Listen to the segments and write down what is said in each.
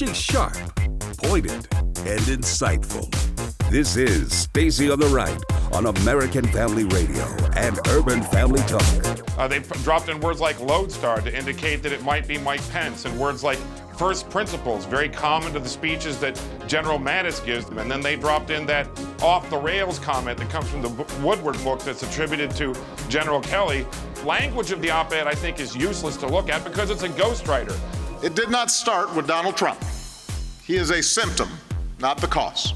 She's sharp, pointed, and insightful. This is Stacy on the Right on American Family Radio and Urban Family Talk. Uh, they dropped in words like lodestar to indicate that it might be Mike Pence, and words like first principles, very common to the speeches that General Mattis gives them. And then they dropped in that off the rails comment that comes from the Woodward book that's attributed to General Kelly. Language of the op ed, I think, is useless to look at because it's a ghostwriter. It did not start with Donald Trump. He is a symptom, not the cause.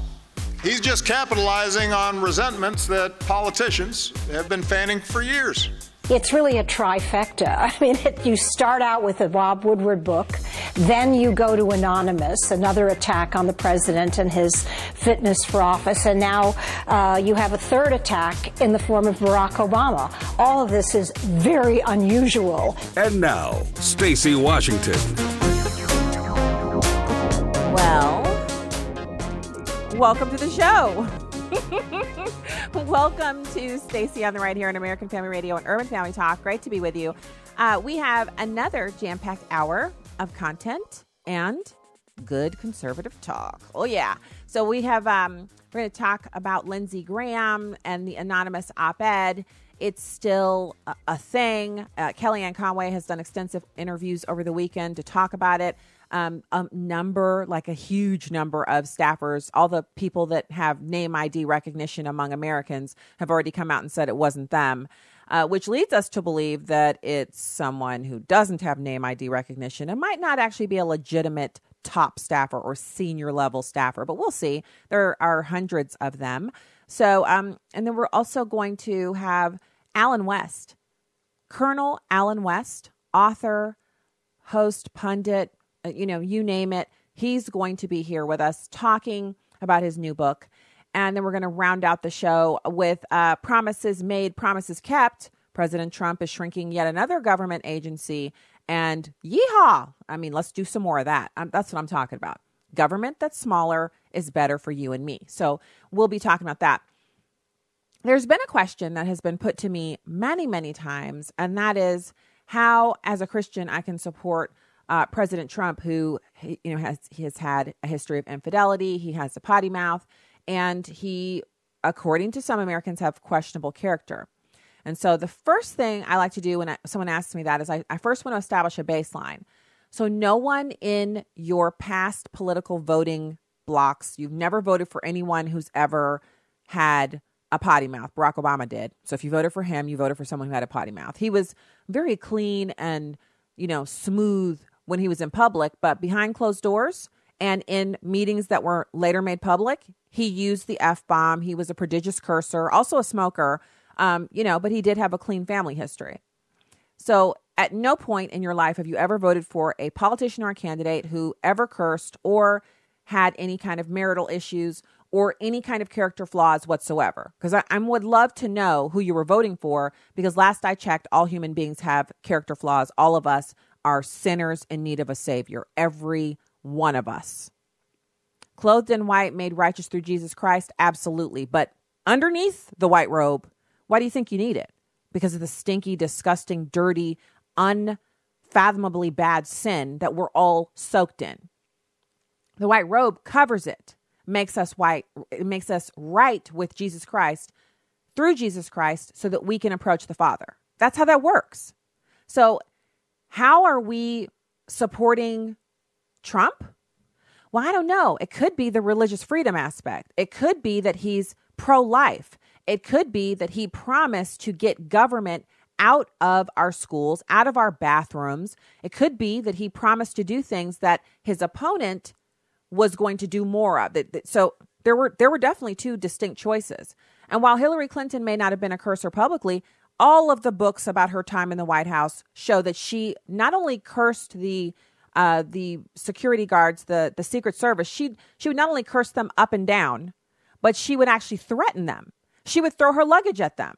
He's just capitalizing on resentments that politicians have been fanning for years. It's really a trifecta. I mean, it, you start out with a Bob Woodward book, then you go to Anonymous, another attack on the president and his fitness for office, and now uh, you have a third attack in the form of Barack Obama. All of this is very unusual. And now, Stacy Washington. Well, welcome to the show. welcome to Stacy on the Right here on American Family Radio and Urban Family Talk. Great to be with you. Uh, we have another jam packed hour of content and good conservative talk. Oh, yeah. So we have, um, we're going to talk about Lindsey Graham and the anonymous op ed. It's still a, a thing. Uh, Kellyanne Conway has done extensive interviews over the weekend to talk about it um, a number, like a huge number of staffers, all the people that have name ID recognition among Americans have already come out and said it wasn't them. Uh, which leads us to believe that it's someone who doesn't have name ID recognition and might not actually be a legitimate top staffer or senior level staffer, but we'll see. There are hundreds of them. So, um, and then we're also going to have Allen West, Colonel Allen West, author, host, pundit, you know, you name it. He's going to be here with us talking about his new book. And then we're going to round out the show with uh, promises made, promises kept. President Trump is shrinking yet another government agency. And yeehaw! I mean, let's do some more of that. Um, that's what I'm talking about. Government that's smaller is better for you and me. So we'll be talking about that. There's been a question that has been put to me many, many times, and that is how, as a Christian, I can support uh, President Trump, who you know has has had a history of infidelity, he has a potty mouth, and he, according to some Americans, have questionable character. And so the first thing I like to do when I, someone asks me that is I, I first want to establish a baseline. So no one in your past political voting blocks, you've never voted for anyone who's ever had a potty mouth. Barack Obama did. So if you voted for him, you voted for someone who had a potty mouth. He was very clean and, you know, smooth when he was in public, but behind closed doors and in meetings that were later made public, he used the F bomb. He was a prodigious cursor, also a smoker, um, you know, but he did have a clean family history. So at no point in your life have you ever voted for a politician or a candidate who ever cursed or had any kind of marital issues or any kind of character flaws whatsoever. Because I, I, would love to know who you were voting for, because last I checked, all human beings have character flaws. All of us are sinners in need of a Savior, every one of us. Clothed in white, made righteous through Jesus Christ? Absolutely. But underneath the white robe, why do you think you need it? Because of the stinky, disgusting, dirty, unfathomably bad sin that we're all soaked in. The white robe covers it, makes us white, it makes us right with Jesus Christ through Jesus Christ so that we can approach the Father. That's how that works. So how are we supporting Trump? Well, I don't know. It could be the religious freedom aspect. It could be that he's pro life. It could be that he promised to get government out of our schools, out of our bathrooms. It could be that he promised to do things that his opponent was going to do more of. So there were there were definitely two distinct choices. And while Hillary Clinton may not have been a cursor publicly, all of the books about her time in the White House show that she not only cursed the uh, the security guards, the the Secret Service, she she would not only curse them up and down, but she would actually threaten them. She would throw her luggage at them.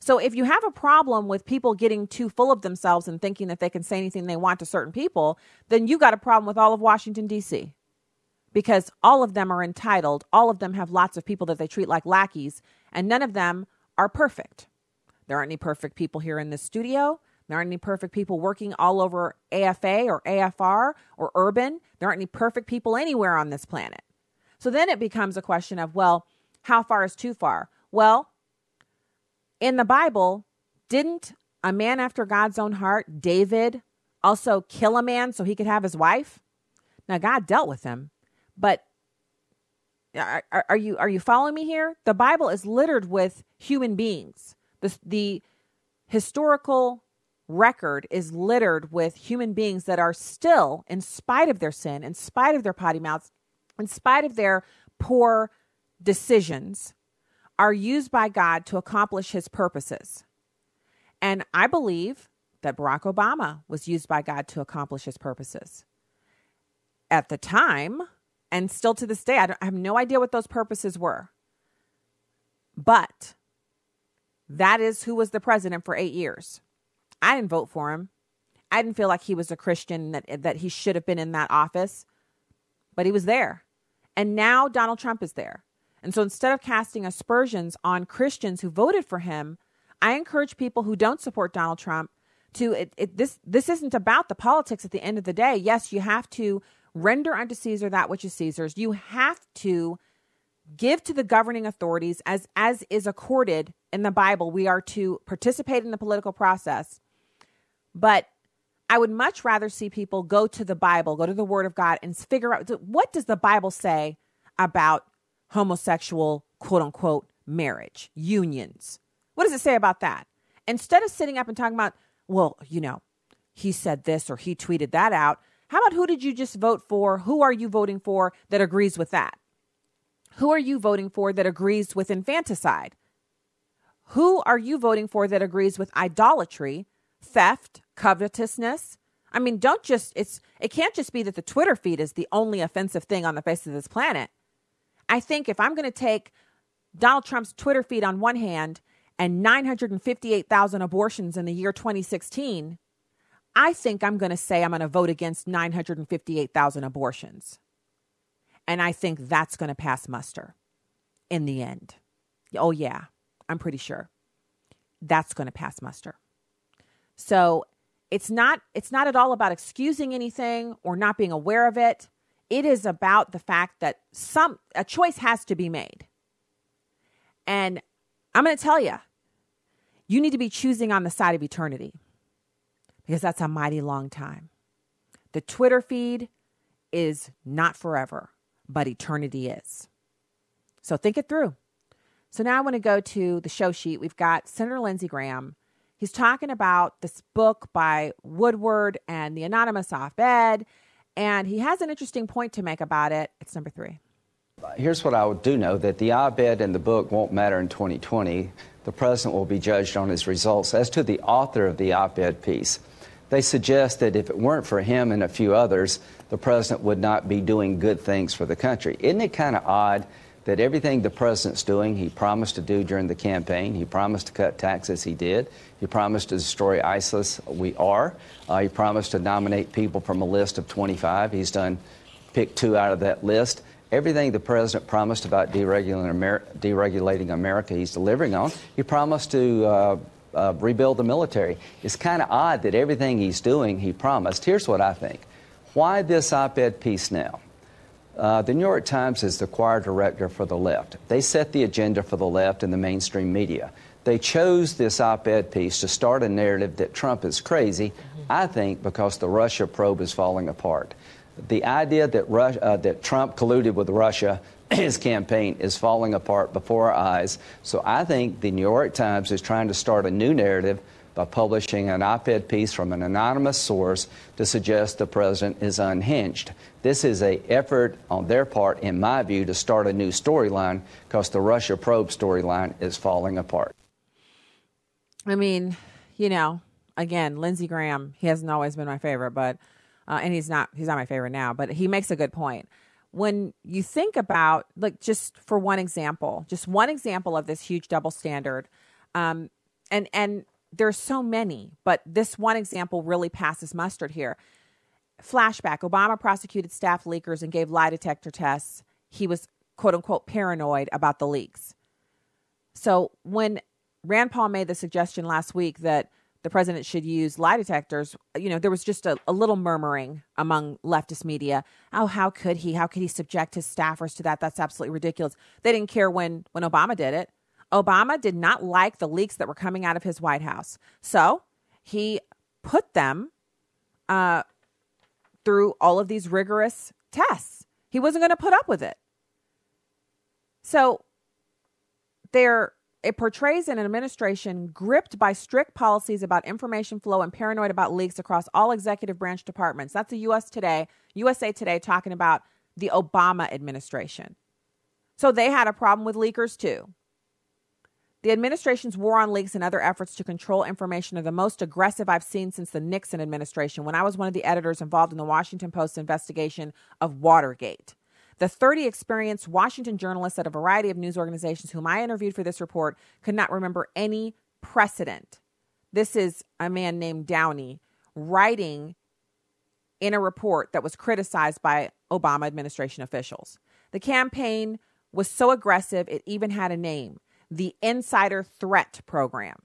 So if you have a problem with people getting too full of themselves and thinking that they can say anything they want to certain people, then you got a problem with all of Washington D.C. Because all of them are entitled, all of them have lots of people that they treat like lackeys, and none of them are perfect. There aren't any perfect people here in this studio. There aren't any perfect people working all over AFA or AFR or urban. There aren't any perfect people anywhere on this planet. So then it becomes a question of, well, how far is too far? Well, in the Bible, didn't a man after God's own heart, David, also kill a man so he could have his wife? Now, God dealt with him, but are, are, you are you following me here? The Bible is littered with human beings. The, the historical record is littered with human beings that are still, in spite of their sin, in spite of their potty mouths, in spite of their poor decisions, are used by God to accomplish his purposes. And I believe that Barack Obama was used by God to accomplish his purposes. At the time, and still to this day, I, I have no idea what those purposes were. But that is who was the president for eight years. I didn't vote for him. I didn't feel like he was a Christian that that he should have been in that office, but he was there. And now Donald Trump is there. And so instead of casting aspersions on Christians who voted for him, I encourage people who don't support Donald Trump to it, it, this this isn't about the politics at the end of the day. Yes, you have to render unto Caesar that which is Caesar's. You have to give to the governing authorities as as is accorded in the Bible. We are to participate in the political process. But I would much rather see people go to the Bible, go to the word of God and figure out what does the Bible say about homosexual quote unquote marriage, unions. What does it say about that? Instead of sitting up and talking about, well, you know, he said this or he tweeted that out, how about who did you just vote for? Who are you voting for that agrees with that? Who are you voting for that agrees with infanticide? Who are you voting for that agrees with idolatry, theft, covetousness? I mean, don't just it's it can't just be that the Twitter feed is the only offensive thing on the face of this planet. I think if I'm going to take Donald Trump's Twitter feed on one hand and 958,000 abortions in the year 2016, I think I'm going to say I'm going to vote against 958,000 abortions. And I think that's going to pass muster in the end. Oh, yeah, I'm pretty sure that's going to pass muster. So it's not it's not at all about excusing anything or not being aware of it. It is about the fact that some a choice has to be made. And I'm going to tell you, you need to be choosing on the side of eternity because that's a mighty long time. The Twitter feed is not forever, but eternity is. So think it through. So now I want to go to the show sheet. We've got Senator Lindsey Graham. He's talking about this book by Woodward and the anonymous op ed, and he has an interesting point to make about it. It's number three. Here's what I do know that the op ed and the book won't matter in 2020. The president will be judged on his results. As to the author of the op ed piece, they suggest that if it weren't for him and a few others, the president would not be doing good things for the country. Isn't it kind of odd that everything the president's doing, he promised to do during the campaign? He promised to cut taxes, he did. He promised to destroy ISIS, we are. Uh, he promised to nominate people from a list of 25. He's done, picked two out of that list. Everything the president promised about deregulating, Amer- deregulating America, he's delivering on. He promised to uh, uh, rebuild the military. It's kind of odd that everything he's doing, he promised. Here's what I think. Why this op ed piece now? Uh, the New York Times is the choir director for the left. They set the agenda for the left in the mainstream media. They chose this op ed piece to start a narrative that Trump is crazy, mm-hmm. I think, because the Russia probe is falling apart. The idea that, Russia, uh, that Trump colluded with Russia his campaign is falling apart before our eyes. So I think the New York Times is trying to start a new narrative by publishing an op ed piece from an anonymous source to suggest the president is unhinged. This is an effort on their part, in my view, to start a new storyline because the Russia probe storyline is falling apart. I mean, you know, again, Lindsey Graham, he hasn't always been my favorite, but, uh, and he's not, he's not my favorite now, but he makes a good point when you think about like just for one example just one example of this huge double standard um, and and there's so many but this one example really passes mustard here flashback obama prosecuted staff leakers and gave lie detector tests he was quote unquote paranoid about the leaks so when rand paul made the suggestion last week that the president should use lie detectors, you know, there was just a, a, little murmuring among leftist media. Oh, how could he? How could he subject his staffers to that? That's absolutely ridiculous. They didn't care when when Obama did it. Obama did not like the leaks that were coming out of his White House, so he put them uh, through all of these rigorous tests. He wasn't going to put up with it. So they're it portrays an administration gripped by strict policies about information flow and paranoid about leaks across all executive branch departments. That's the US Today, USA Today talking about the Obama administration. So they had a problem with leakers too. The administration's war on leaks and other efforts to control information are the most aggressive I've seen since the Nixon administration when I was one of the editors involved in the Washington Post's investigation of Watergate. The 30 experienced Washington journalists at a variety of news organizations whom I interviewed for this report could not remember any precedent. This is a man named Downie writing in a report that was criticized by Obama administration officials. The campaign was so aggressive, it even had a name the Insider Threat Program.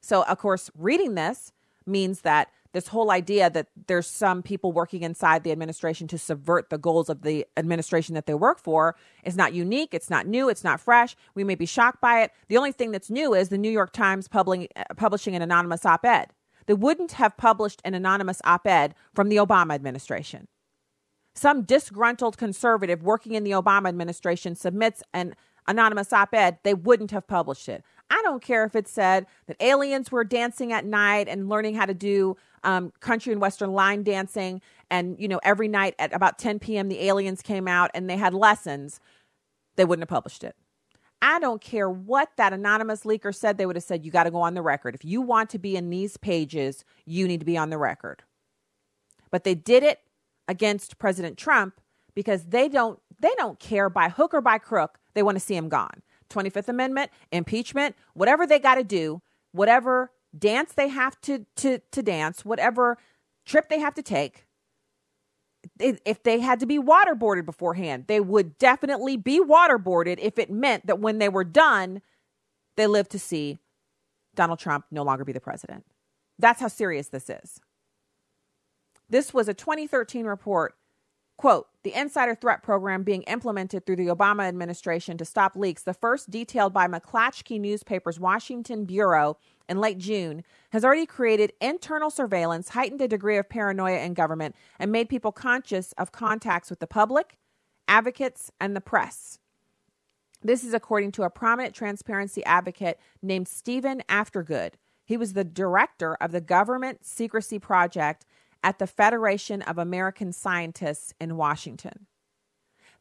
So, of course, reading this means that this whole idea that there's some people working inside the administration to subvert the goals of the administration that they work for is not unique. It's not new. It's not fresh. We may be shocked by it. The only thing that's new is the New York Times publishing, uh, publishing an anonymous op ed. They wouldn't have published an anonymous op ed from the Obama administration. Some disgruntled conservative working in the Obama administration submits an anonymous op ed, they wouldn't have published it. I don't care if it said that aliens were dancing at night and learning how to do um, country and western line dancing, and you know every night at about 10 p.m. the aliens came out and they had lessons. They wouldn't have published it. I don't care what that anonymous leaker said. They would have said you got to go on the record. If you want to be in these pages, you need to be on the record. But they did it against President Trump because they don't they don't care by hook or by crook. They want to see him gone. 25th Amendment, impeachment, whatever they got to do, whatever dance they have to, to, to dance, whatever trip they have to take, if they had to be waterboarded beforehand, they would definitely be waterboarded if it meant that when they were done, they lived to see Donald Trump no longer be the president. That's how serious this is. This was a 2013 report Quote, the insider threat program being implemented through the Obama administration to stop leaks, the first detailed by McClatchy newspaper's Washington Bureau in late June, has already created internal surveillance, heightened a degree of paranoia in government, and made people conscious of contacts with the public, advocates, and the press. This is according to a prominent transparency advocate named Steven Aftergood. He was the director of the Government Secrecy Project at the Federation of American Scientists in Washington.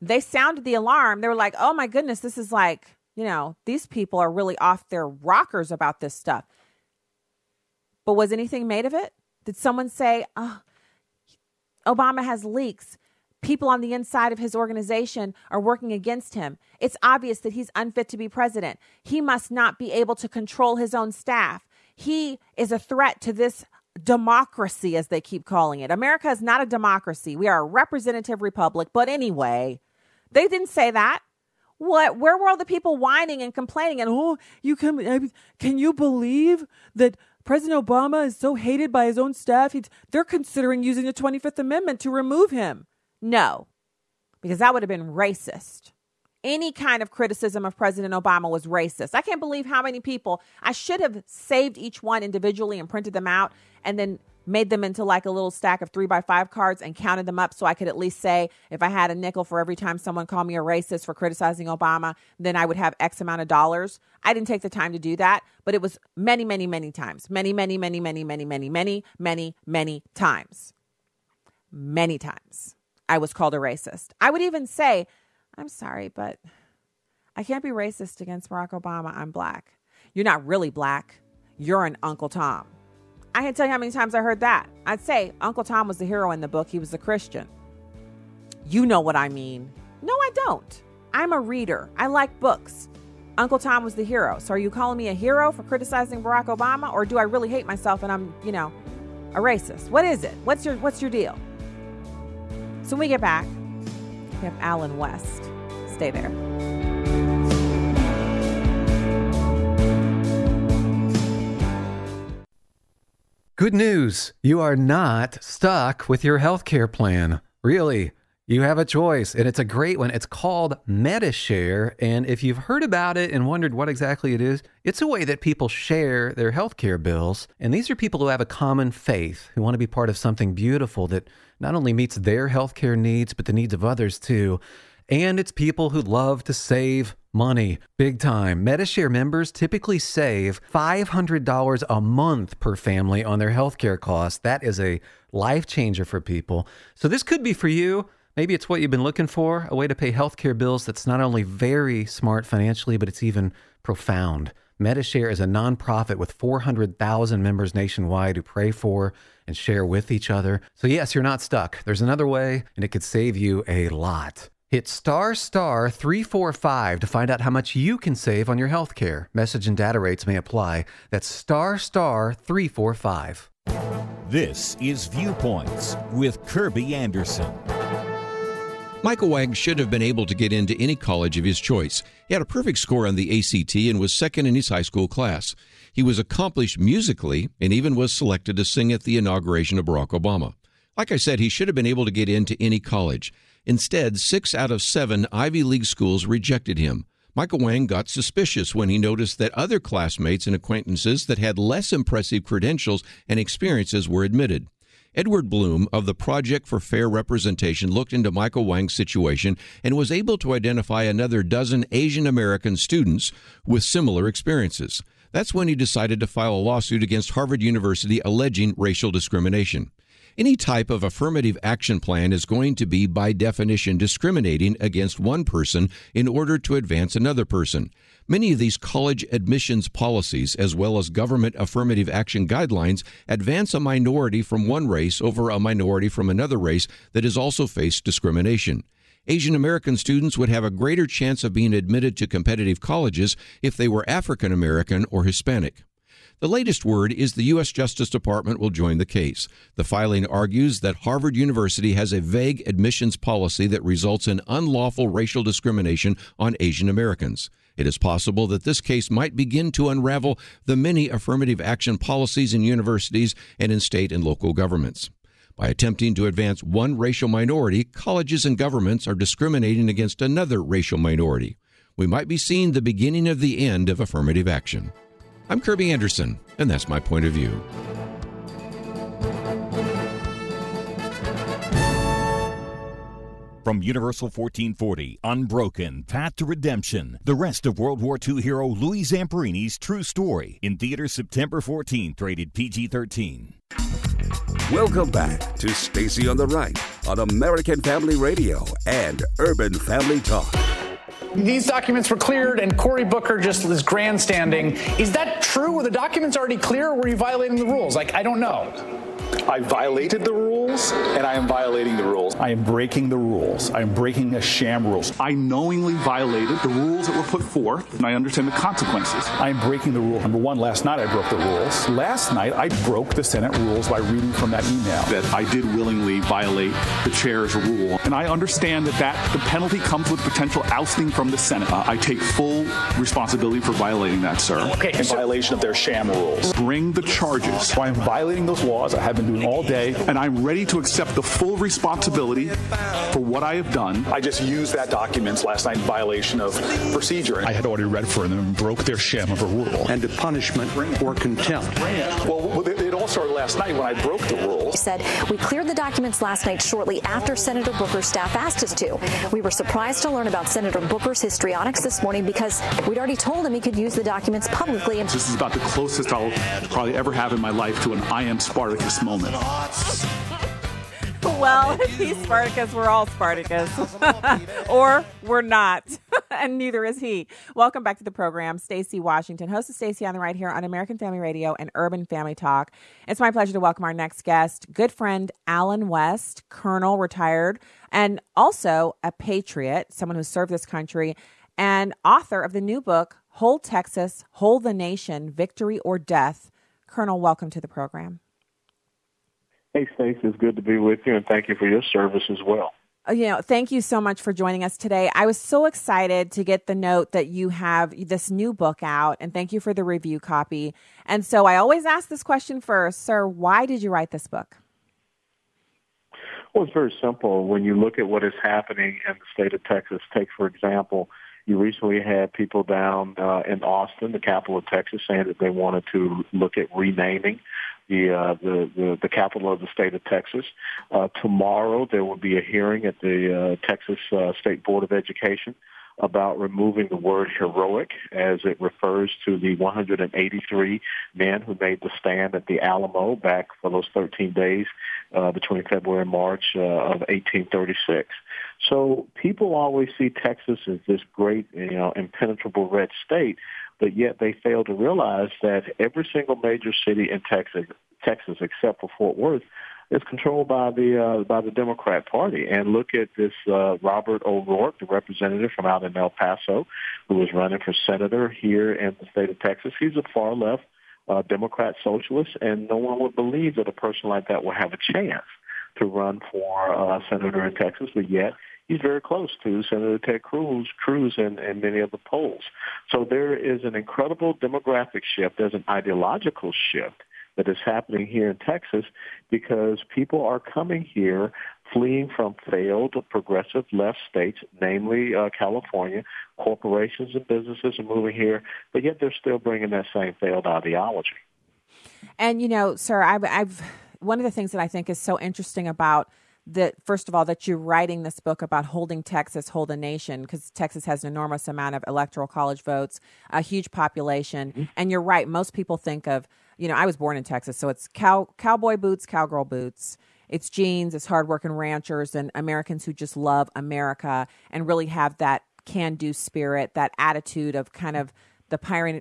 They sounded the alarm. They were like, oh my goodness, this is like, you know, these people are really off their rockers about this stuff. But was anything made of it? Did someone say, oh, Obama has leaks? People on the inside of his organization are working against him. It's obvious that he's unfit to be president. He must not be able to control his own staff. He is a threat to this democracy, as they keep calling it. America is not a democracy. We are a representative republic. But anyway, they didn't say that. What? Where were all the people whining and complaining? And oh, you can can you believe that President Obama is so hated by his own staff? He's, they're considering using the Twenty Fifth Amendment to remove him. No, because that would have been racist any kind of criticism of President Obama was racist. I can't believe how many people I should have saved each one individually and printed them out and then made them into like a little stack of three by five cards and counted them up so I could at least say if I had a nickel for every time someone called me a racist for criticizing Obama, then I would have X amount of dollars. I didn't take the time to do that, but it was many, many, many times. Many, many, many, many, many, many, many, many, many times. Many times I was called a racist. I would even say, I'm sorry, but I can't be racist against Barack Obama. I'm black. You're not really black. You're an Uncle Tom. I can't tell you how many times I heard that. I'd say Uncle Tom was the hero in the book. He was a Christian. You know what I mean. No, I don't. I'm a reader. I like books. Uncle Tom was the hero. So are you calling me a hero for criticizing Barack Obama or do I really hate myself and I'm, you know, a racist? What is it? What's your what's your deal? So when we get back, have Allen West. Stay there. Good news. You are not stuck with your healthcare plan. Really. You have a choice, and it's a great one. It's called Medi-Share. And if you've heard about it and wondered what exactly it is, it's a way that people share their healthcare bills. And these are people who have a common faith, who want to be part of something beautiful that not only meets their healthcare needs, but the needs of others too. And it's people who love to save money big time. Medi-Share members typically save $500 a month per family on their healthcare costs. That is a life changer for people. So this could be for you. Maybe it's what you've been looking for a way to pay healthcare bills that's not only very smart financially, but it's even profound. Medi-Share is a nonprofit with 400,000 members nationwide who pray for and share with each other. So, yes, you're not stuck. There's another way, and it could save you a lot. Hit star star 345 to find out how much you can save on your health care. Message and data rates may apply. That's star star 345. This is Viewpoints with Kirby Anderson. Michael Wang should have been able to get into any college of his choice. He had a perfect score on the ACT and was second in his high school class. He was accomplished musically and even was selected to sing at the inauguration of Barack Obama. Like I said, he should have been able to get into any college. Instead, six out of seven Ivy League schools rejected him. Michael Wang got suspicious when he noticed that other classmates and acquaintances that had less impressive credentials and experiences were admitted. Edward Blum of the Project for Fair Representation looked into Michael Wang's situation and was able to identify another dozen Asian American students with similar experiences. That's when he decided to file a lawsuit against Harvard University alleging racial discrimination. Any type of affirmative action plan is going to be, by definition, discriminating against one person in order to advance another person. Many of these college admissions policies, as well as government affirmative action guidelines, advance a minority from one race over a minority from another race that has also faced discrimination. Asian American students would have a greater chance of being admitted to competitive colleges if they were African American or Hispanic. The latest word is the U.S. Justice Department will join the case. The filing argues that Harvard University has a vague admissions policy that results in unlawful racial discrimination on Asian Americans. It is possible that this case might begin to unravel the many affirmative action policies in universities and in state and local governments. By attempting to advance one racial minority, colleges and governments are discriminating against another racial minority. We might be seeing the beginning of the end of affirmative action. I'm Kirby Anderson, and that's my point of view. From Universal 1440, Unbroken, Path to Redemption, the rest of World War II hero Louis Zamperini's true story in theaters September 14th, rated PG 13. Welcome back to Stacy on the Right on American Family Radio and Urban Family Talk. These documents were cleared and Cory Booker just is grandstanding. Is that true? Were the documents already clear or were you violating the rules? Like, I don't know. I violated the rules and I am violating the rules. I am breaking the rules. I am breaking the sham rules. I knowingly violated the rules that were put forth and I understand the consequences. I am breaking the rule. Number one, last night I broke the rules. Last night I broke the Senate rules by reading from that email. That I did willingly violate the chair's rule. And I understand that, that the penalty comes with potential ousting from the Senate. Uh, I take full responsibility for violating that, sir. Okay, in so violation of their sham rules. Bring the charges. So I am violating those laws. I have been doing all day. And I'm ready to accept the full responsibility for what I have done. I just used that documents last night in violation of procedure. I had already read for them and broke their sham of a rule. And a punishment for contempt. Well, it all started last night when I broke the rules. He said, We cleared the documents last night shortly after Senator Booker's staff asked us to. We were surprised to learn about Senator Booker's histrionics this morning because we'd already told him he could use the documents publicly. And this is about the closest I'll probably ever have in my life to an I am Spartacus moment. Well, if he's Spartacus, we're all Spartacus. or we're not. and neither is he. Welcome back to the program. Stacy Washington, host of Stacy on the Right here on American Family Radio and Urban Family Talk. It's my pleasure to welcome our next guest, good friend Allen West, Colonel, retired, and also a patriot, someone who served this country, and author of the new book, Hold Texas, Hold the Nation, Victory or Death. Colonel, welcome to the program. Hey, Stacy, it's good to be with you, and thank you for your service as well. Uh, you know, thank you so much for joining us today. I was so excited to get the note that you have this new book out, and thank you for the review copy. And so I always ask this question first, sir, why did you write this book? Well, it's very simple. When you look at what is happening in the state of Texas, take, for example, you recently had people down uh, in Austin, the capital of Texas, saying that they wanted to look at renaming the, uh, the, the the capital of the state of Texas. Uh, tomorrow there will be a hearing at the uh, Texas uh, State Board of Education about removing the word heroic as it refers to the 183 men who made the stand at the Alamo back for those 13 days uh, between February and March uh, of 1836. So people always see Texas as this great, you know, impenetrable red state, but yet they fail to realize that every single major city in Texas, Texas except for Fort Worth, is controlled by the uh, by the Democrat Party. And look at this uh, Robert O'Rourke, the representative from out in El Paso, who is running for senator here in the state of Texas. He's a far left uh, Democrat socialist, and no one would believe that a person like that will have a chance to run for uh, senator in Texas, but yet he's very close to Senator Ted Cruz, Cruz and, in many of the polls. So there is an incredible demographic shift. There's an ideological shift that is happening here in Texas because people are coming here fleeing from failed progressive left states, namely uh, California. Corporations and businesses are moving here, but yet they're still bringing that same failed ideology. And you know, sir, I've, I've one of the things that I think is so interesting about that first of all that you're writing this book about holding Texas, hold a nation, because Texas has an enormous amount of electoral college votes, a huge population, mm-hmm. and you're right. Most people think of you know I was born in Texas, so it's cow cowboy boots, cowgirl boots. It's jeans, it's hardworking ranchers and Americans who just love America and really have that can do spirit, that attitude of kind of the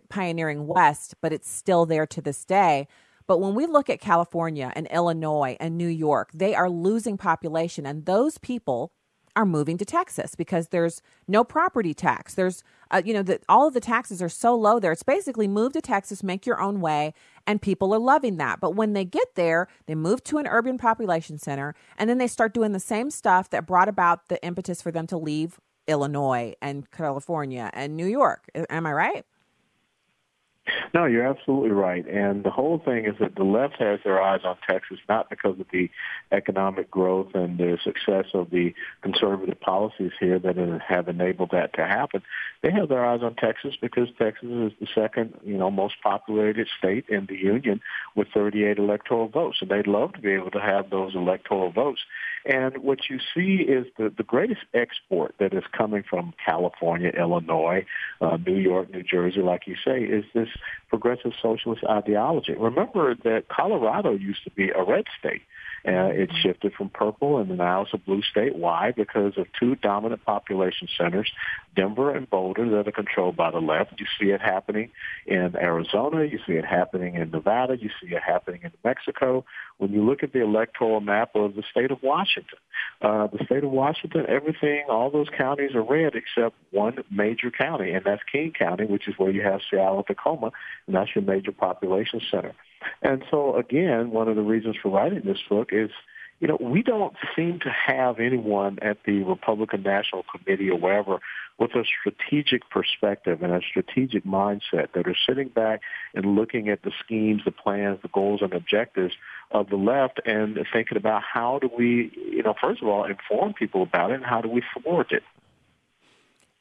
pioneering West, but it's still there to this day. But when we look at California and Illinois and New York, they are losing population, and those people are moving to Texas because there's no property tax. There's, uh, you know, the, all of the taxes are so low there. It's basically move to Texas, make your own way, and people are loving that. But when they get there, they move to an urban population center, and then they start doing the same stuff that brought about the impetus for them to leave Illinois and California and New York. Am I right? No, you're absolutely right. And the whole thing is that the left has their eyes on Texas not because of the economic growth and the success of the conservative policies here that have enabled that to happen. They have their eyes on Texas because Texas is the second, you know, most populated state in the union with 38 electoral votes. And they'd love to be able to have those electoral votes. And what you see is the, the greatest export that is coming from California, Illinois, uh, New York, New Jersey, like you say, is this progressive socialist ideology. Remember that Colorado used to be a red state. Uh, it shifted from purple and now it's a blue state. Why? Because of two dominant population centers, Denver and Boulder, that are controlled by the left. You see it happening in Arizona. You see it happening in Nevada. You see it happening in Mexico. When you look at the electoral map of the state of Washington, uh, the state of Washington, everything, all those counties are red except one major county, and that's King County, which is where you have Seattle, Tacoma, and that's your major population center. And so, again, one of the reasons for writing this book is, you know, we don't seem to have anyone at the Republican National Committee or wherever with a strategic perspective and a strategic mindset that are sitting back and looking at the schemes, the plans, the goals and objectives of the left and thinking about how do we, you know, first of all, inform people about it and how do we thwart it.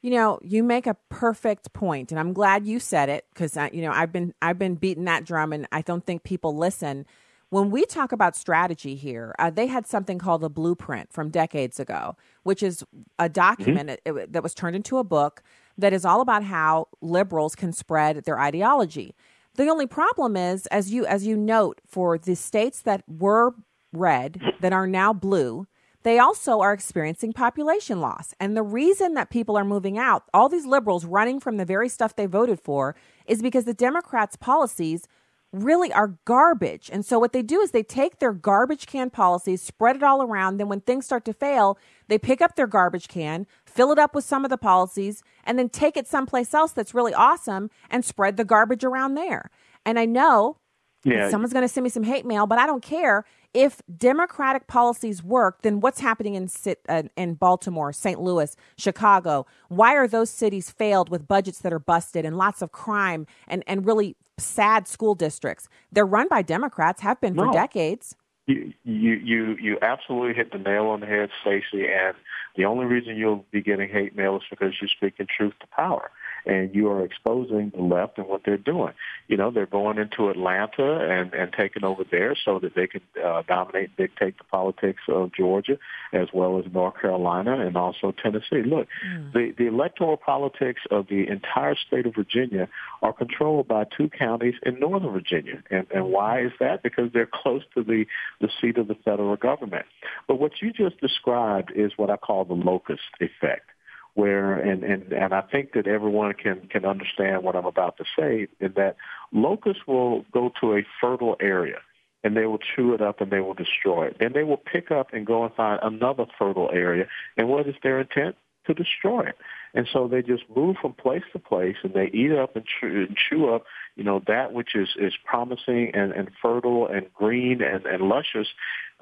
You know, you make a perfect point, and I'm glad you said it because you know I've been I've been beating that drum, and I don't think people listen. When we talk about strategy here, uh, they had something called the blueprint from decades ago, which is a document mm-hmm. it, that was turned into a book that is all about how liberals can spread their ideology. The only problem is, as you as you note, for the states that were red that are now blue, they also are experiencing population loss. And the reason that people are moving out, all these liberals running from the very stuff they voted for, is because the Democrats' policies really are garbage. And so what they do is they take their garbage can policies, spread it all around. Then when things start to fail, they pick up their garbage can, fill it up with some of the policies, and then take it someplace else that's really awesome and spread the garbage around there. And I know yeah. someone's going to send me some hate mail, but I don't care if Democratic policies work, then what's happening in uh, in Baltimore, St. Louis, Chicago? Why are those cities failed with budgets that are busted and lots of crime and and really sad school districts? They're run by Democrats, have been for decades. You, you you you absolutely hit the nail on the head, Stacy. And the only reason you'll be getting hate mail is because you're speaking truth to power, and you are exposing the left and what they're doing. You know, they're going into Atlanta and and taking over there so that they can uh, dominate, and dictate the politics of Georgia as well as North Carolina and also Tennessee. Look, the the electoral politics of the entire state of Virginia are controlled by two counties in Northern Virginia, and and why is that? Because they're close to the the seat of the federal government. But what you just described is what I call the locust effect, where and and and I think that everyone can can understand what I'm about to say is that locusts will go to a fertile area and they will chew it up and they will destroy it. Then they will pick up and go and find another fertile area. And what is their intent? To destroy it. And so they just move from place to place and they eat up and chew, and chew up, you know, that which is, is promising and, and fertile and green and, and luscious.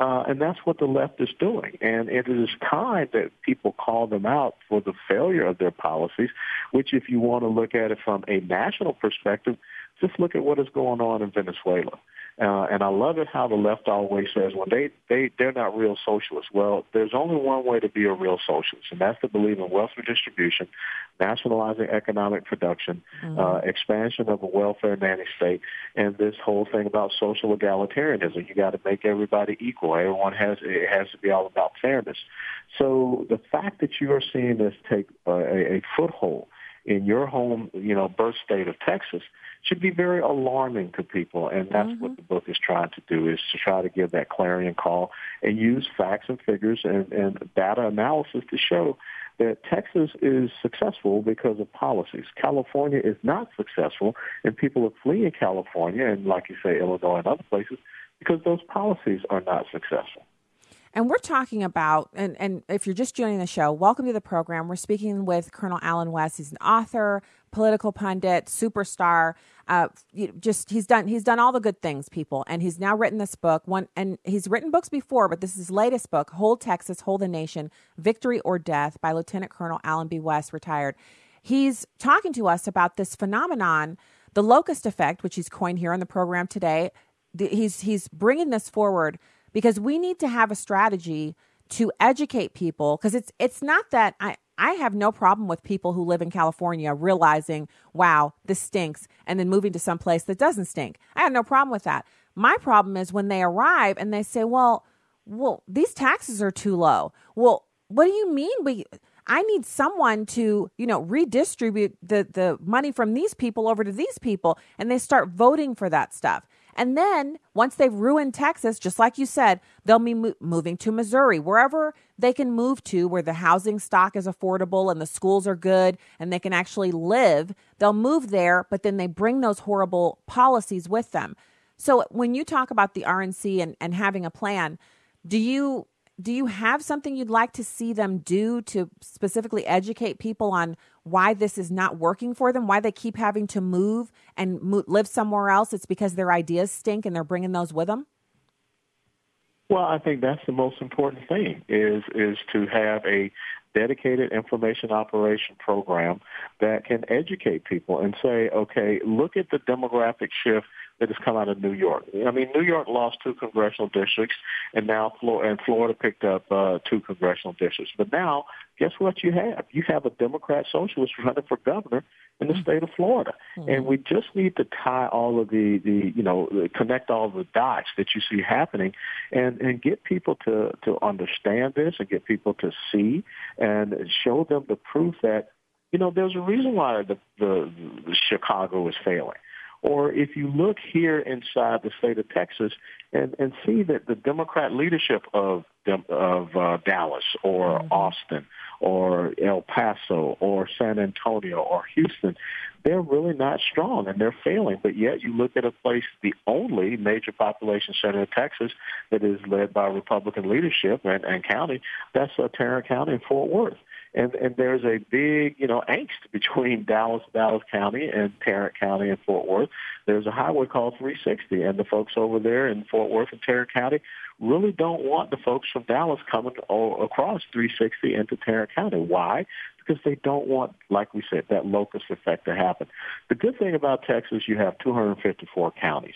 Uh, and that's what the left is doing. And it is time that people call them out for the failure of their policies, which if you want to look at it from a national perspective, just look at what is going on in Venezuela. Uh, and I love it how the left always says, well, they, they, they're not real socialists. Well, there's only one way to be a real socialist, and that's to believe in wealth redistribution, nationalizing economic production, uh, expansion of a welfare nanny state, and this whole thing about social egalitarianism. You got to make everybody equal. Everyone has, it has to be all about fairness. So the fact that you are seeing this take uh, a, a foothold in your home, you know, birth state of Texas should be very alarming to people. And that's what mm-hmm. the book is trying to do is to try to give that clarion call and use facts and figures and, and data analysis to show that Texas is successful because of policies. California is not successful and people are fleeing California and like you say, Illinois and other places because those policies are not successful. And we're talking about, and, and if you're just joining the show, welcome to the program. We're speaking with Colonel Allen West. He's an author, political pundit, superstar. Uh, just he's done he's done all the good things, people, and he's now written this book. One, and he's written books before, but this is his latest book, "Hold Texas, Hold the Nation: Victory or Death" by Lieutenant Colonel Allen B. West, retired. He's talking to us about this phenomenon, the locust effect, which he's coined here on the program today. He's he's bringing this forward because we need to have a strategy to educate people because it's it's not that I I have no problem with people who live in California realizing, wow, this stinks, and then moving to some place that doesn't stink. I have no problem with that. My problem is when they arrive and they say, well, well, these taxes are too low. Well, what do you mean we I need someone to, you know, redistribute the the money from these people over to these people and they start voting for that stuff. And then once they've ruined Texas, just like you said, they'll be mo- moving to Missouri, wherever they can move to, where the housing stock is affordable and the schools are good and they can actually live. They'll move there, but then they bring those horrible policies with them. So when you talk about the RNC and, and having a plan, do you do you have something you'd like to see them do to specifically educate people on why this is not working for them, why they keep having to move and live somewhere else? It's because their ideas stink and they're bringing those with them. Well, I think that's the most important thing is is to have a dedicated information operation program that can educate people and say, okay, look at the demographic shift that has come out of New York. I mean, New York lost two congressional districts, and now Florida, and Florida picked up uh, two congressional districts. But now, guess what you have? You have a Democrat socialist running for governor in the state of Florida, and we just need to tie all of the the you know connect all the dots that you see happening, and and get people to to understand this and get people to see and show them the proof that you know there's a reason why the the, the Chicago is failing or if you look here inside the state of Texas and, and see that the Democrat leadership of of uh, Dallas or Austin or El Paso or San Antonio or Houston, they're really not strong and they're failing. But yet you look at a place, the only major population center in Texas that is led by Republican leadership and, and county, that's uh, Tarrant County and Fort Worth. And and there's a big, you know, angst between Dallas, Dallas County and Tarrant County and Fort Worth. There's a highway called 360 and the folks over there in Fort Worth and Tarrant County really don't want the folks from Dallas coming across 360 into Tarrant County. Why? Because they don't want, like we said, that locust effect to happen. The good thing about Texas, you have 254 counties.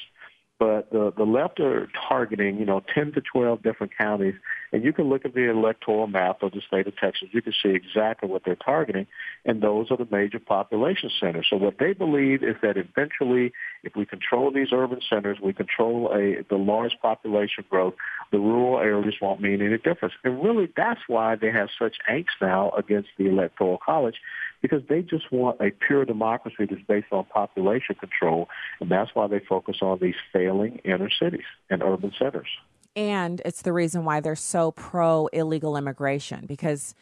But the, the left are targeting, you know, 10 to 12 different counties. And you can look at the electoral map of the state of Texas. You can see exactly what they're targeting. And those are the major population centers. So what they believe is that eventually, if we control these urban centers, we control a, the large population growth, the rural areas won't mean any difference. And really, that's why they have such angst now against the electoral college because they just want a pure democracy that's based on population control, and that's why they focus on these failing inner cities and urban centers. And it's the reason why they're so pro illegal immigration because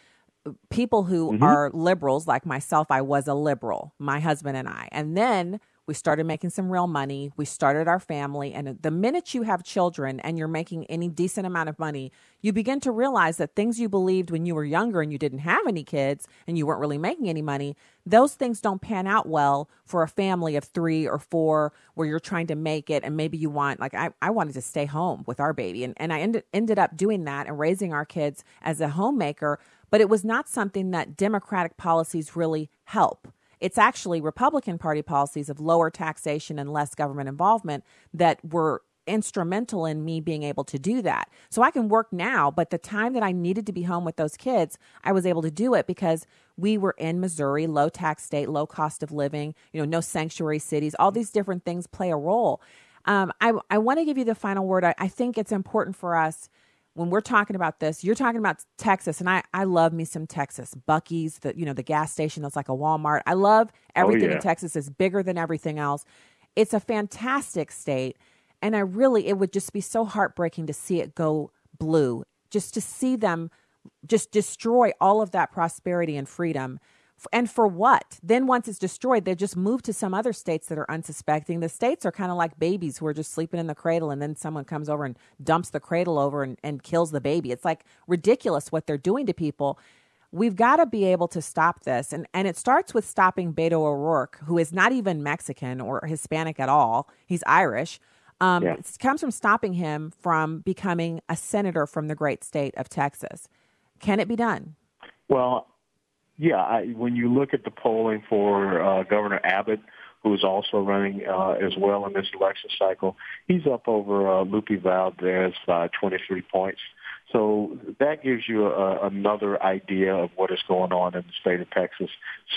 people who mm-hmm. are liberals, like myself, I was a liberal, my husband and I. And then we started making some real money. We started our family. And the minute you have children and you're making any decent amount of money, you begin to realize that things you believed when you were younger and you didn't have any kids and you weren't really making any money, those things don't pan out well for a family of three or four where you're trying to make it. And maybe you want, like, I, I wanted to stay home with our baby. And, and I ended, ended up doing that and raising our kids as a homemaker. But it was not something that Democratic policies really help. It's actually Republican Party policies of lower taxation and less government involvement that were instrumental in me being able to do that. So I can work now, but the time that I needed to be home with those kids, I was able to do it because we were in Missouri, low tax state, low cost of living, you know, no sanctuary cities, all these different things play a role. Um, I, I want to give you the final word. I, I think it's important for us when we're talking about this, you're talking about Texas, and I, I love me some Texas. Buc-ee's, the you know, the gas station that's like a Walmart. I love oh, everything oh, yeah. in Texas is bigger than everything else. It's a fantastic state. And I really it would just be so heartbreaking to see it go blue. Just to see them just destroy all of that prosperity and freedom and for what? Then once it's destroyed, they just move to some other states that are unsuspecting. The states are kind of like babies who are just sleeping in the cradle, and then someone comes over and dumps the cradle over and, and kills the baby. It's like ridiculous what they're doing to people. We've got to be able to stop this. And, and it starts with stopping Beto O'Rourke, who is not even Mexican or Hispanic at all. He's Irish. Um, yeah. It comes from stopping him from becoming a senator from the great state of Texas. Can it be done? Well, yeah, I, when you look at the polling for uh, Governor Abbott, who is also running uh, as well in this election cycle, he's up over uh, Lupe Valdez by 23 points. So that gives you a, another idea of what is going on in the state of Texas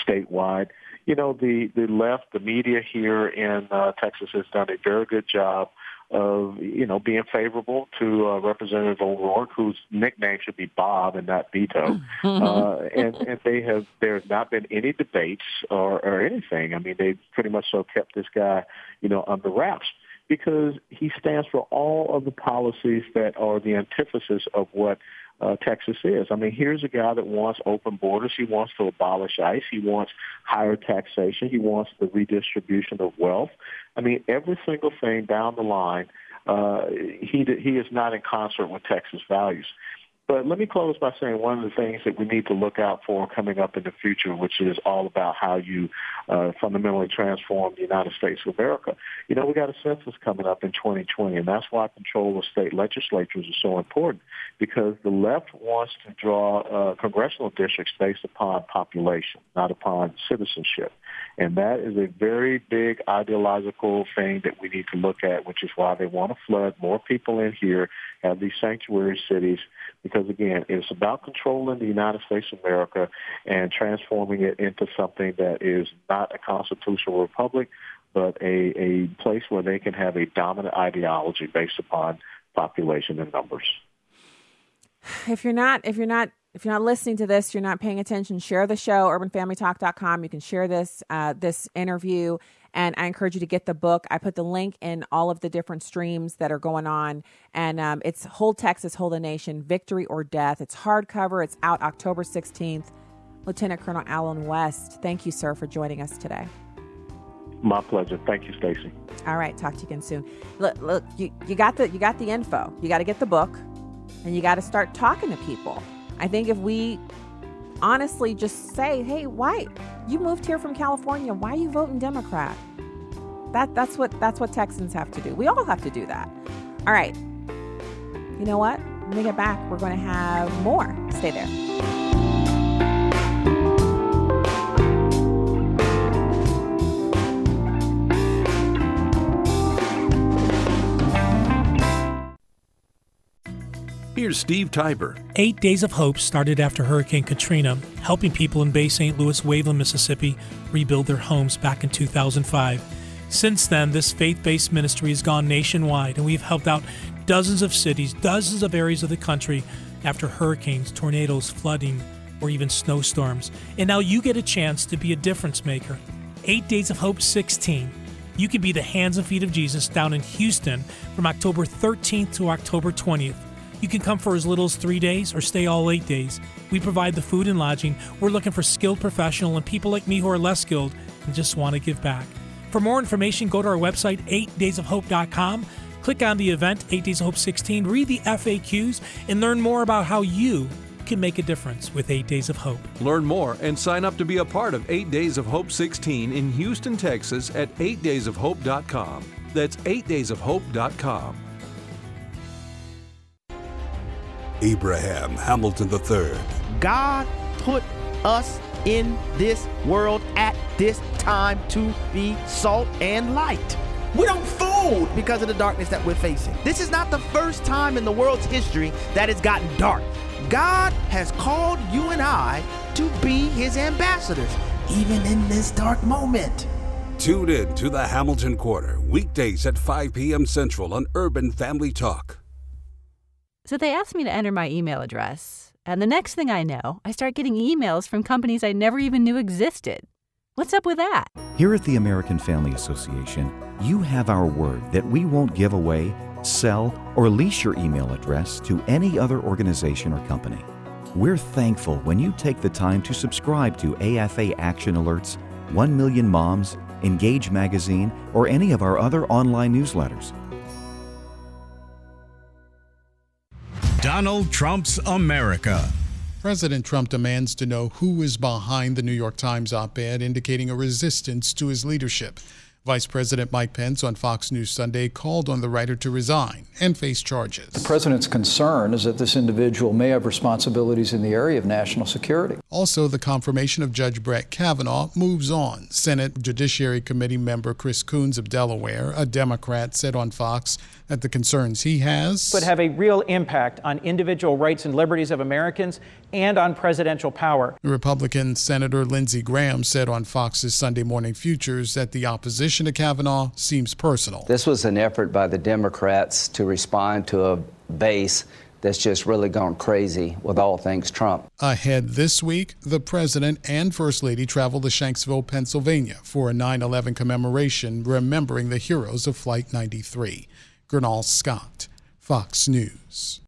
statewide. You know, the, the left, the media here in uh, Texas has done a very good job of you know being favorable to uh, Representative O'Rourke, whose nickname should be Bob and not Beto. Mm-hmm. uh, and and they have there's not been any debates or, or anything. I mean, they pretty much so kept this guy you know under wraps because he stands for all of the policies that are the antithesis of what uh, Texas is. I mean, here's a guy that wants open borders. He wants to abolish ICE. He wants higher taxation. He wants the redistribution of wealth. I mean, every single thing down the line, uh, he he is not in concert with Texas values. But let me close by saying one of the things that we need to look out for coming up in the future, which is all about how you uh, fundamentally transform the United States of America. You know, we got a census coming up in 2020, and that's why control of state legislatures is so important, because the left wants to draw uh, congressional districts based upon population, not upon citizenship. And that is a very big ideological thing that we need to look at, which is why they want to flood more people in here, have these sanctuary cities, because again, it's about controlling the United States of America and transforming it into something that is not a constitutional republic, but a, a place where they can have a dominant ideology based upon population and numbers. If you're not, if you're not if you're not listening to this, you're not paying attention, share the show, urbanfamilytalk.com. You can share this uh, this interview, and I encourage you to get the book. I put the link in all of the different streams that are going on, and um, it's Hold Texas, Hold the Nation, Victory or Death. It's hardcover. It's out October 16th. Lieutenant Colonel Allen West, thank you, sir, for joining us today. My pleasure. Thank you, Stacy. All right, talk to you again soon. Look, look, you, you got the you got the info. You got to get the book, and you got to start talking to people. I think if we honestly just say, hey, why you moved here from California? Why are you voting Democrat? That that's what that's what Texans have to do. We all have to do that. All right. You know what? When we get back, we're going to have more. Stay there. Here's Steve Tybor. Eight Days of Hope started after Hurricane Katrina, helping people in Bay St. Louis, Waveland, Mississippi rebuild their homes back in 2005. Since then, this faith based ministry has gone nationwide, and we've helped out dozens of cities, dozens of areas of the country after hurricanes, tornadoes, flooding, or even snowstorms. And now you get a chance to be a difference maker. Eight Days of Hope 16. You can be the hands and feet of Jesus down in Houston from October 13th to October 20th. You can come for as little as three days or stay all eight days. We provide the food and lodging. We're looking for skilled professional and people like me who are less skilled and just want to give back. For more information, go to our website, 8daysofhope.com. Click on the event, 8 Days of Hope 16, read the FAQs, and learn more about how you can make a difference with 8 Days of Hope. Learn more and sign up to be a part of 8 Days of Hope 16 in Houston, Texas at 8daysofhope.com. That's 8daysofhope.com. Abraham Hamilton III. God put us in this world at this time to be salt and light. We don't fold because of the darkness that we're facing. This is not the first time in the world's history that it's gotten dark. God has called you and I to be his ambassadors, even in this dark moment. Tune in to the Hamilton Corner, weekdays at 5 p.m. Central on Urban Family Talk. So they asked me to enter my email address, and the next thing I know, I start getting emails from companies I never even knew existed. What's up with that? Here at the American Family Association, you have our word that we won't give away, sell, or lease your email address to any other organization or company. We're thankful when you take the time to subscribe to AFA Action Alerts, 1 Million Moms, Engage Magazine, or any of our other online newsletters. Donald Trump's America. President Trump demands to know who is behind the New York Times op ed indicating a resistance to his leadership. Vice President Mike Pence on Fox News Sunday called on the writer to resign and face charges. The president's concern is that this individual may have responsibilities in the area of national security. Also, the confirmation of Judge Brett Kavanaugh moves on. Senate Judiciary Committee member Chris Coons of Delaware, a Democrat, said on Fox that the concerns he has would have a real impact on individual rights and liberties of Americans and on presidential power. Republican Senator Lindsey Graham said on Fox's Sunday Morning Futures that the opposition to Kavanaugh seems personal. This was an effort by the Democrats to respond to a base that's just really gone crazy with all things Trump. Ahead this week, the president and first lady travel to Shanksville, Pennsylvania for a 9 11 commemoration remembering the heroes of Flight 93. Gernal Scott, Fox News.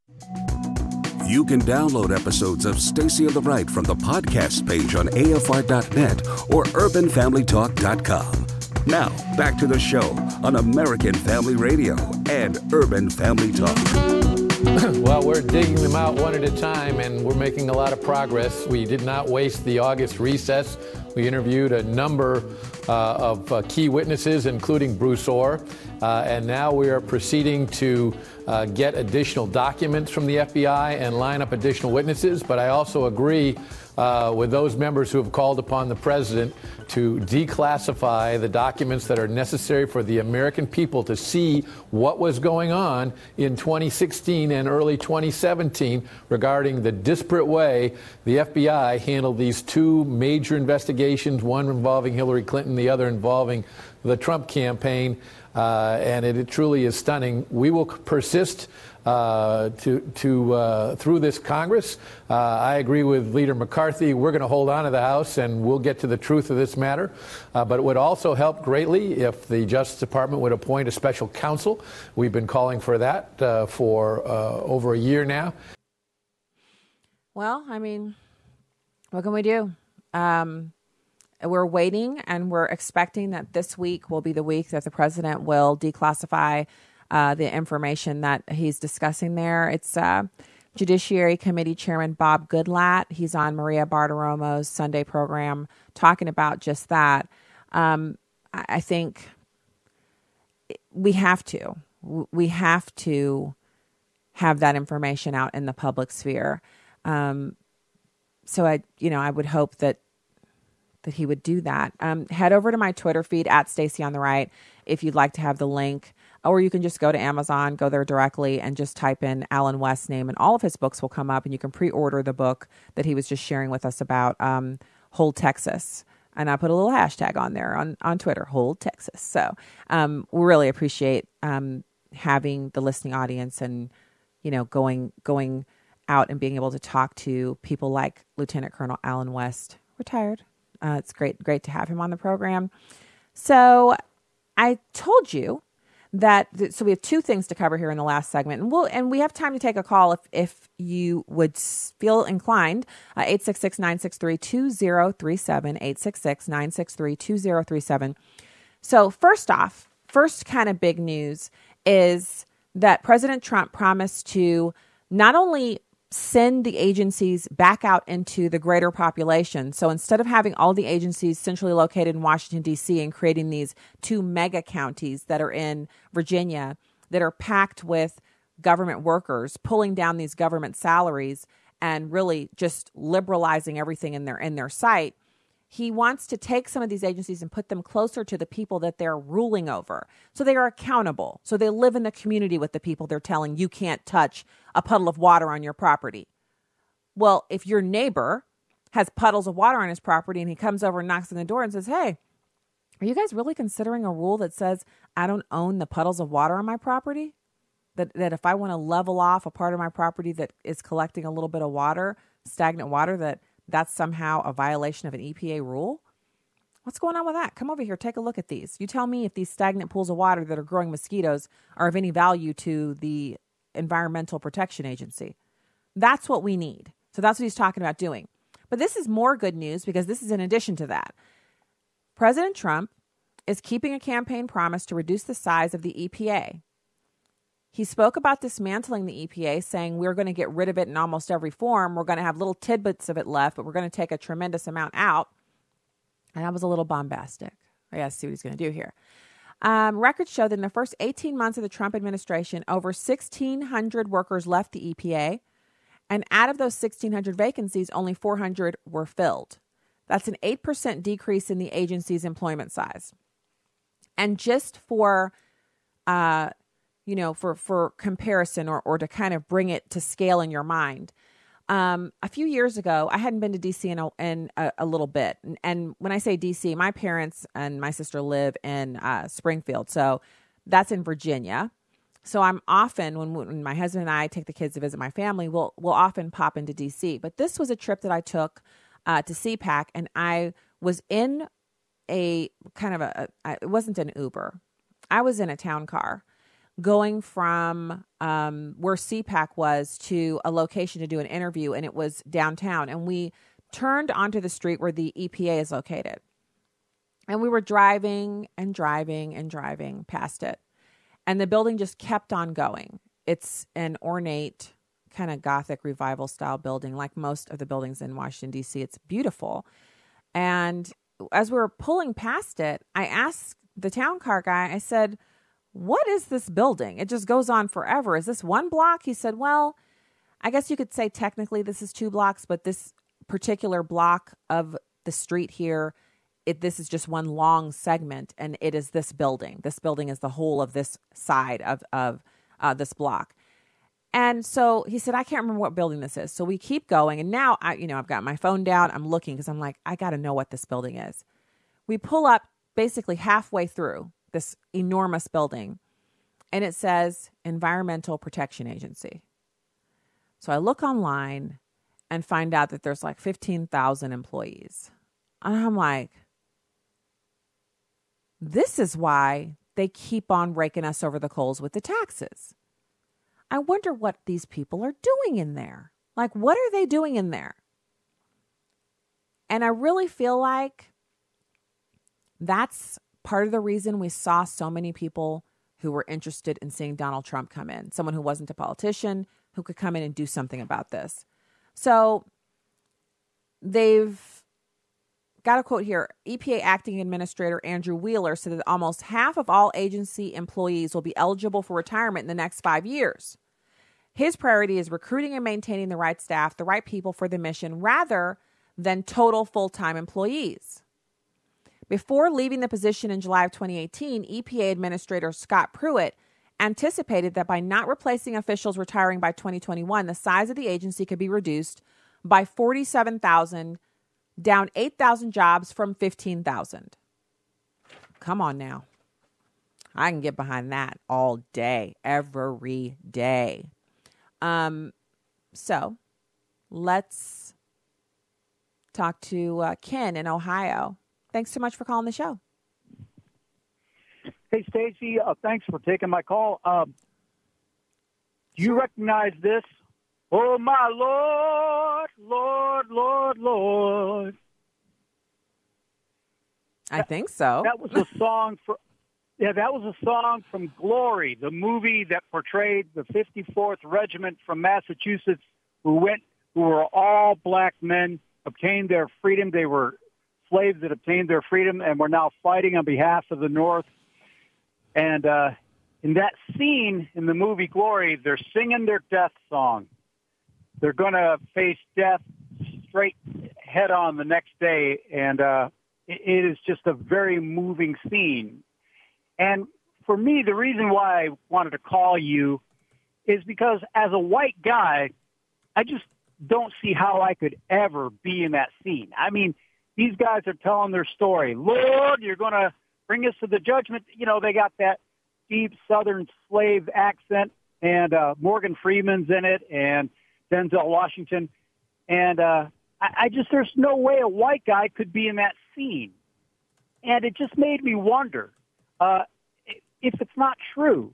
You can download episodes of Stacy on the Right from the podcast page on AFR.net or UrbanFamilyTalk.com. Now, back to the show on American Family Radio and Urban Family Talk. well, we're digging them out one at a time, and we're making a lot of progress. We did not waste the August recess. We interviewed a number uh, of uh, key witnesses, including Bruce Ohr, uh, and now we are proceeding to uh, get additional documents from the FBI and line up additional witnesses. But I also agree uh, with those members who have called upon the president to declassify the documents that are necessary for the American people to see what was going on in 2016 and early 2017 regarding the disparate way the FBI handled these two major investigations, one involving Hillary Clinton, the other involving the Trump campaign. Uh, and it, it, truly is stunning. We will persist uh, to, to uh, through this Congress. Uh, I agree with Leader McCarthy. We're going to hold on to the House, and we'll get to the truth of this matter. Uh, but it would also help greatly if the Justice Department would appoint a special counsel. We've been calling for that uh, for over a year now. Well, I mean, what can we do? Um, we're waiting and we're expecting that this week will be the week that the president will declassify uh, the information that he's discussing there. It's uh, Judiciary Committee Chairman Bob Goodlatte. He's on Maria Bartiromo's Sunday program talking about just that. Um, I think we have to. We have to have that information out in the public sphere. Um, so I, you know, I would hope that that he would do that. Um, head over to my Twitter feed at Stacy on the Right if you'd like to have the link, or you can just go to Amazon, go there directly, and just type in Allen West's name, and all of his books will come up, and you can pre-order the book that he was just sharing with us about um, Hold Texas. And I put a little hashtag on there on, on Twitter, Hold Texas. So um, we really appreciate um, having the listening audience and you know going going out and being able to talk to people like Lieutenant Colonel Allen West, retired. Uh, it's great, great to have him on the program. So I told you that th- so we have two things to cover here in the last segment. And we'll and we have time to take a call if if you would feel inclined. Uh, 866-963-2037 866-963-2037 so first off first kind of big news is that president trump promised to not only send the agencies back out into the greater population. So instead of having all the agencies centrally located in Washington, D.C., and creating these two mega counties that are in Virginia that are packed with government workers, pulling down these government salaries and really just liberalizing everything in their in their sight he wants to take some of these agencies and put them closer to the people that they're ruling over. So they are accountable. So they live in the community with the people they're telling you can't touch a puddle of water on your property. Well, if your neighbor has puddles of water on his property and he comes over and knocks on the door and says, Hey, are you guys really considering a rule that says I don't own the puddles of water on my property? That, that if I want to level off a part of my property that is collecting a little bit of water, stagnant water, that that's somehow a violation of an EPA rule? What's going on with that? Come over here, take a look at these. You tell me if these stagnant pools of water that are growing mosquitoes are of any value to the Environmental Protection Agency. That's what we need. So that's what he's talking about doing. But this is more good news because this is in addition to that. President Trump is keeping a campaign promise to reduce the size of the EPA. He spoke about dismantling the EPA, saying we're going to get rid of it in almost every form. We're going to have little tidbits of it left, but we're going to take a tremendous amount out. And that was a little bombastic. I to see what he's going to do here. Um, records show that in the first 18 months of the Trump administration, over 1,600 workers left the EPA. And out of those 1,600 vacancies, only 400 were filled. That's an 8% decrease in the agency's employment size. And just for uh, you know, for for comparison or or to kind of bring it to scale in your mind. Um, a few years ago, I hadn't been to DC in a, in a, a little bit, and, and, when I say DC, my parents and my sister live in uh, Springfield, so that's in Virginia. So I'm often when, when my husband and I take the kids to visit my family, we'll we'll often pop into DC. But this was a trip that I took uh, to CPAC, and I was in a kind of a, a it wasn't an Uber, I was in a town car going from um, where CPAC was to a location to do an interview, and it was downtown. And we turned onto the street where the EPA is located. And we were driving and driving and driving past it. And the building just kept on going. It's an ornate, kind of Gothic revival style building, like most of the buildings in Washington, D.C. It's beautiful. And as we were pulling past it, I asked the town car guy, I said, what is this building? It just goes on forever. Is this one block? He said, Well, I guess you could say technically this is two blocks, but this particular block of the street here, it, this is just one long segment, and it is this building. This building is the whole of this side of, of uh, this block. And so he said, I can't remember what building this is. So we keep going. And now I, you know, I've got my phone down. I'm looking because I'm like, I got to know what this building is. We pull up basically halfway through this enormous building, and it says Environmental Protection Agency. So I look online and find out that there's like 15,000 employees. And I'm like, this is why they keep on raking us over the coals with the taxes. I wonder what these people are doing in there. Like, what are they doing in there? And I really feel like that's part of the reason we saw so many people who were interested in seeing Donald Trump come in, someone who wasn't a politician, who could come in and do something about this. So they've got a quote here EPA acting administrator Andrew Wheeler said that almost half of all agency employees will be eligible for retirement in the next five years. His priority is recruiting and maintaining the right staff, the right people for the mission, rather than total full time employees. Before leaving the position in July of 2018, EPA Administrator Scott Pruitt anticipated that by not replacing officials retiring by 2021, the size of the agency could be reduced by 47,000, down 8,000 jobs from 15,000. Come on now. I can get behind that all day, every day. Um, so let's talk to uh, Ken in Ohio. Thanks so much for calling the show. Hey, Stacy. Uh, thanks for taking my call. Um, do you recognize this? Oh, my Lord, Lord, Lord, Lord. I think so. That was a song for. Yeah, that was a song from Glory, the movie that portrayed the 54th Regiment from Massachusetts, who went, who were all black men, obtained their freedom. They were slaves that obtained their freedom and were now fighting on behalf of the North. And uh, in that scene in the movie Glory, they're singing their death song. They're going to face death straight head on the next day, and uh, it is just a very moving scene. And for me, the reason why I wanted to call you is because as a white guy, I just don't see how I could ever be in that scene. I mean, these guys are telling their story. Lord, you're going to bring us to the judgment. You know, they got that deep Southern slave accent, and uh, Morgan Freeman's in it, and Denzel Washington. And uh, I, I just, there's no way a white guy could be in that scene. And it just made me wonder uh, if it's not true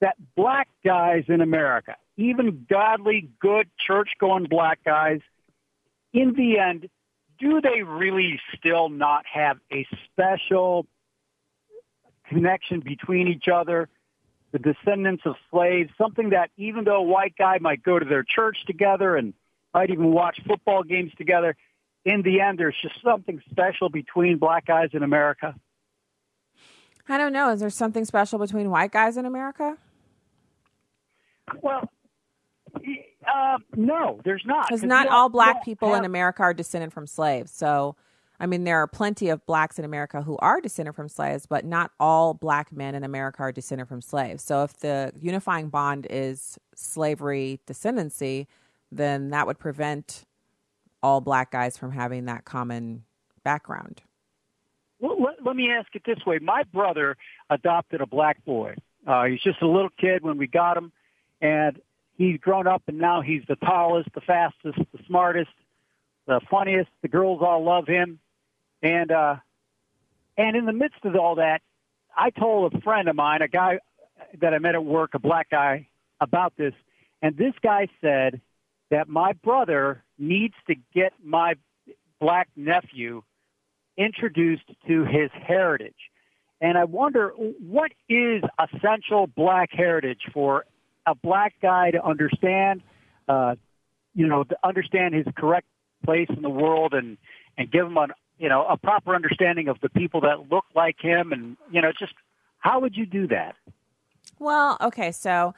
that black guys in America, even godly, good, church going black guys, in the end, do they really still not have a special connection between each other? The descendants of slaves, something that even though a white guy might go to their church together and might even watch football games together, in the end, there's just something special between black guys in America. I don't know. Is there something special between white guys in America? Well, uh, no, there's not. Because not all black people have... in America are descended from slaves. So, I mean, there are plenty of blacks in America who are descended from slaves, but not all black men in America are descended from slaves. So, if the unifying bond is slavery descendancy, then that would prevent all black guys from having that common background. Well, let, let me ask it this way: My brother adopted a black boy. Uh, he's just a little kid when we got him, and he's grown up and now he's the tallest, the fastest, the smartest, the funniest. The girls all love him. And, uh, and in the midst of all that, I told a friend of mine, a guy that I met at work, a black guy, about this. And this guy said that my brother needs to get my black nephew introduced to his heritage. And I wonder what is essential black heritage for a black guy to understand, uh, you know, to understand his correct place in the world and and give him a you know a proper understanding of the people that look like him and you know just how would you do that? Well, okay, so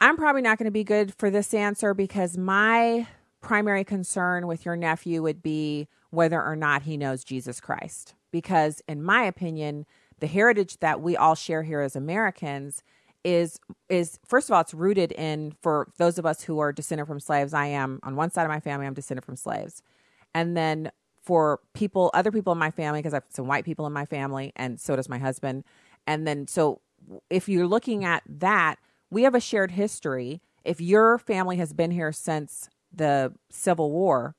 I'm probably not going to be good for this answer because my primary concern with your nephew would be whether or not he knows Jesus Christ. Because, in my opinion, the heritage that we all share here as Americans is is first of all it's rooted in for those of us who are descended from slaves i am on one side of my family i'm descended from slaves. And then for people other people in my family because i have some white people in my family and so does my husband. And then so if you're looking at that we have a shared history. If your family has been here since the civil war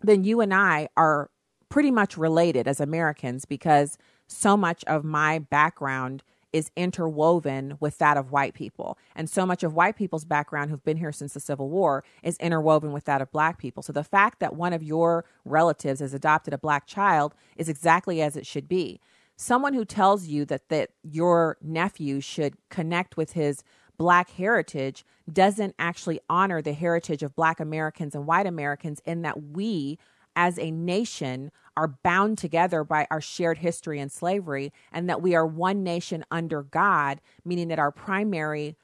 then you and i are pretty much related as americans because so much of my background is interwoven with that of white people. And so much of white people's background who've been here since the Civil War is interwoven with that of black people. So the fact that one of your relatives has adopted a black child is exactly as it should be. Someone who tells you that, that your nephew should connect with his black heritage doesn't actually honor the heritage of black Americans and white Americans in that we as a nation are bound together by our shared history and slavery and that we are one nation under God, meaning that our primary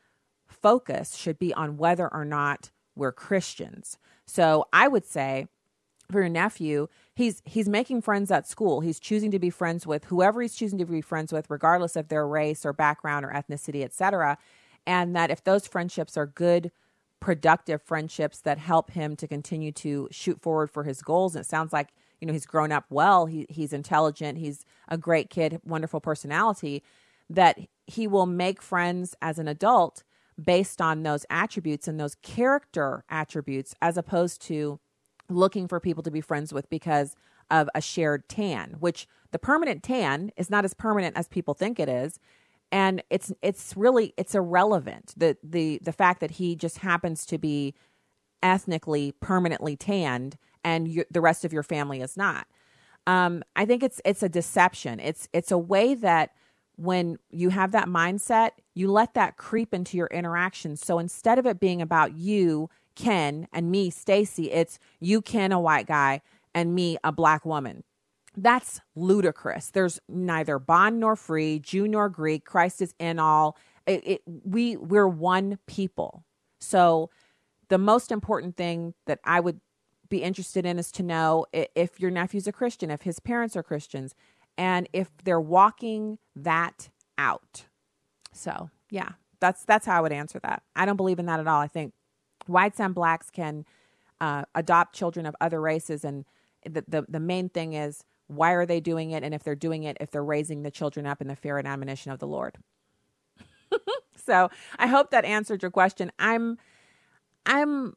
focus should be on whether or not we're Christians. So I would say for your nephew, he's he's making friends at school. He's choosing to be friends with whoever he's choosing to be friends with, regardless of their race or background or ethnicity, etc. And that if those friendships are good, productive friendships that help him to continue to shoot forward for his goals, and it sounds like you know he's grown up well. He he's intelligent. He's a great kid, wonderful personality. That he will make friends as an adult based on those attributes and those character attributes, as opposed to looking for people to be friends with because of a shared tan, which the permanent tan is not as permanent as people think it is. And it's it's really it's irrelevant. The the the fact that he just happens to be ethnically permanently tanned and you, the rest of your family is not. Um, I think it's it's a deception. It's it's a way that when you have that mindset, you let that creep into your interactions. So instead of it being about you Ken and me, Stacy, it's you, Ken, a white guy, and me, a black woman. That's ludicrous. There's neither bond nor free, Jew nor Greek. Christ is in all. It, it, we we're one people. So the most important thing that I would be interested in is to know if your nephew's a Christian, if his parents are Christians, and if they're walking that out. So yeah, that's that's how I would answer that. I don't believe in that at all. I think whites and blacks can uh, adopt children of other races and the, the, the main thing is why are they doing it and if they're doing it if they're raising the children up in the fear and admonition of the lord so i hope that answered your question i'm i'm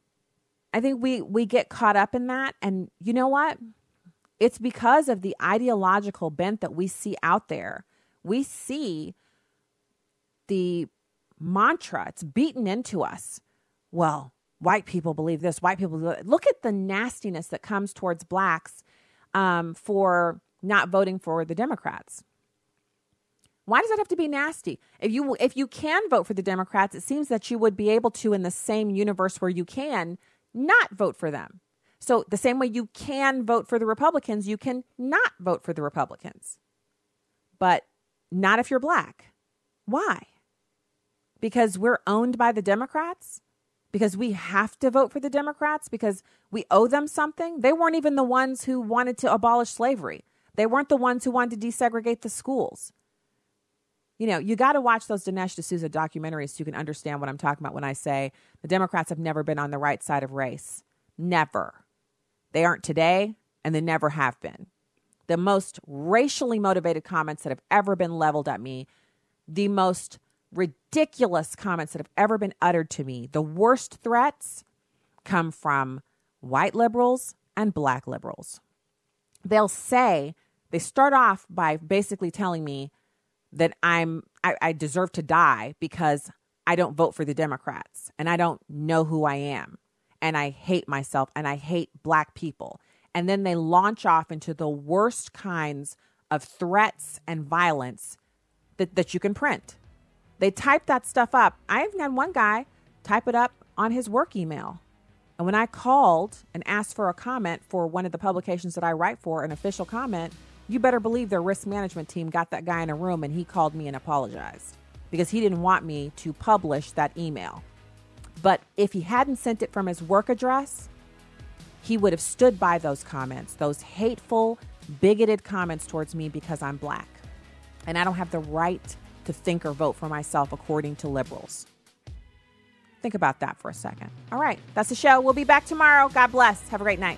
i think we we get caught up in that. And you know what? It's because of the ideological bent that we see out there. We see the mantra it's beaten into us. Well white people believe this, white people look at the nastiness that comes towards blacks um, for not voting for the Democrats. Why does that have to be nasty? If you if you can vote for the Democrats, it seems that you would be able to in the same universe where you can not vote for them. So the same way you can vote for the Republicans, you can not vote for the Republicans. But not if you're black. Why? Because we're owned by the Democrats? because we have to vote for the Democrats because we owe them something. They weren't even the ones who wanted to abolish slavery. They weren't the ones who wanted to desegregate the schools. You know, you got to watch those Dinesh D'Souza documentaries so you can understand what I'm talking about when I say the Democrats have never been on the right side of race. Never. They aren't today, and they never have been. The most racially motivated comments that have ever been leveled at me, the most ridiculous comments that have ever been uttered to me. The worst threats come from white liberals and black liberals. They'll say, they start off by basically telling me that I'm I, I deserve to die because I don't vote for the Democrats and I don't know who I am and I hate myself and I hate black people. And then they launch off into the worst kinds of threats and violence that, that you can print. They type that stuff up. I even had one guy type it up on his work email. And when I called and asked for a comment for one of the publications that I write for, an official comment, you better believe their risk management team got that guy in a room and he called me and apologized because he didn't want me to publish that email. But if he hadn't sent it from his work address, he would have stood by those comments, those hateful, bigoted comments towards me because I'm black. And I don't have the right to think or vote for myself according to liberals. Think about that for a second. All right, that's the show. We'll be back tomorrow. God bless. Have a great night.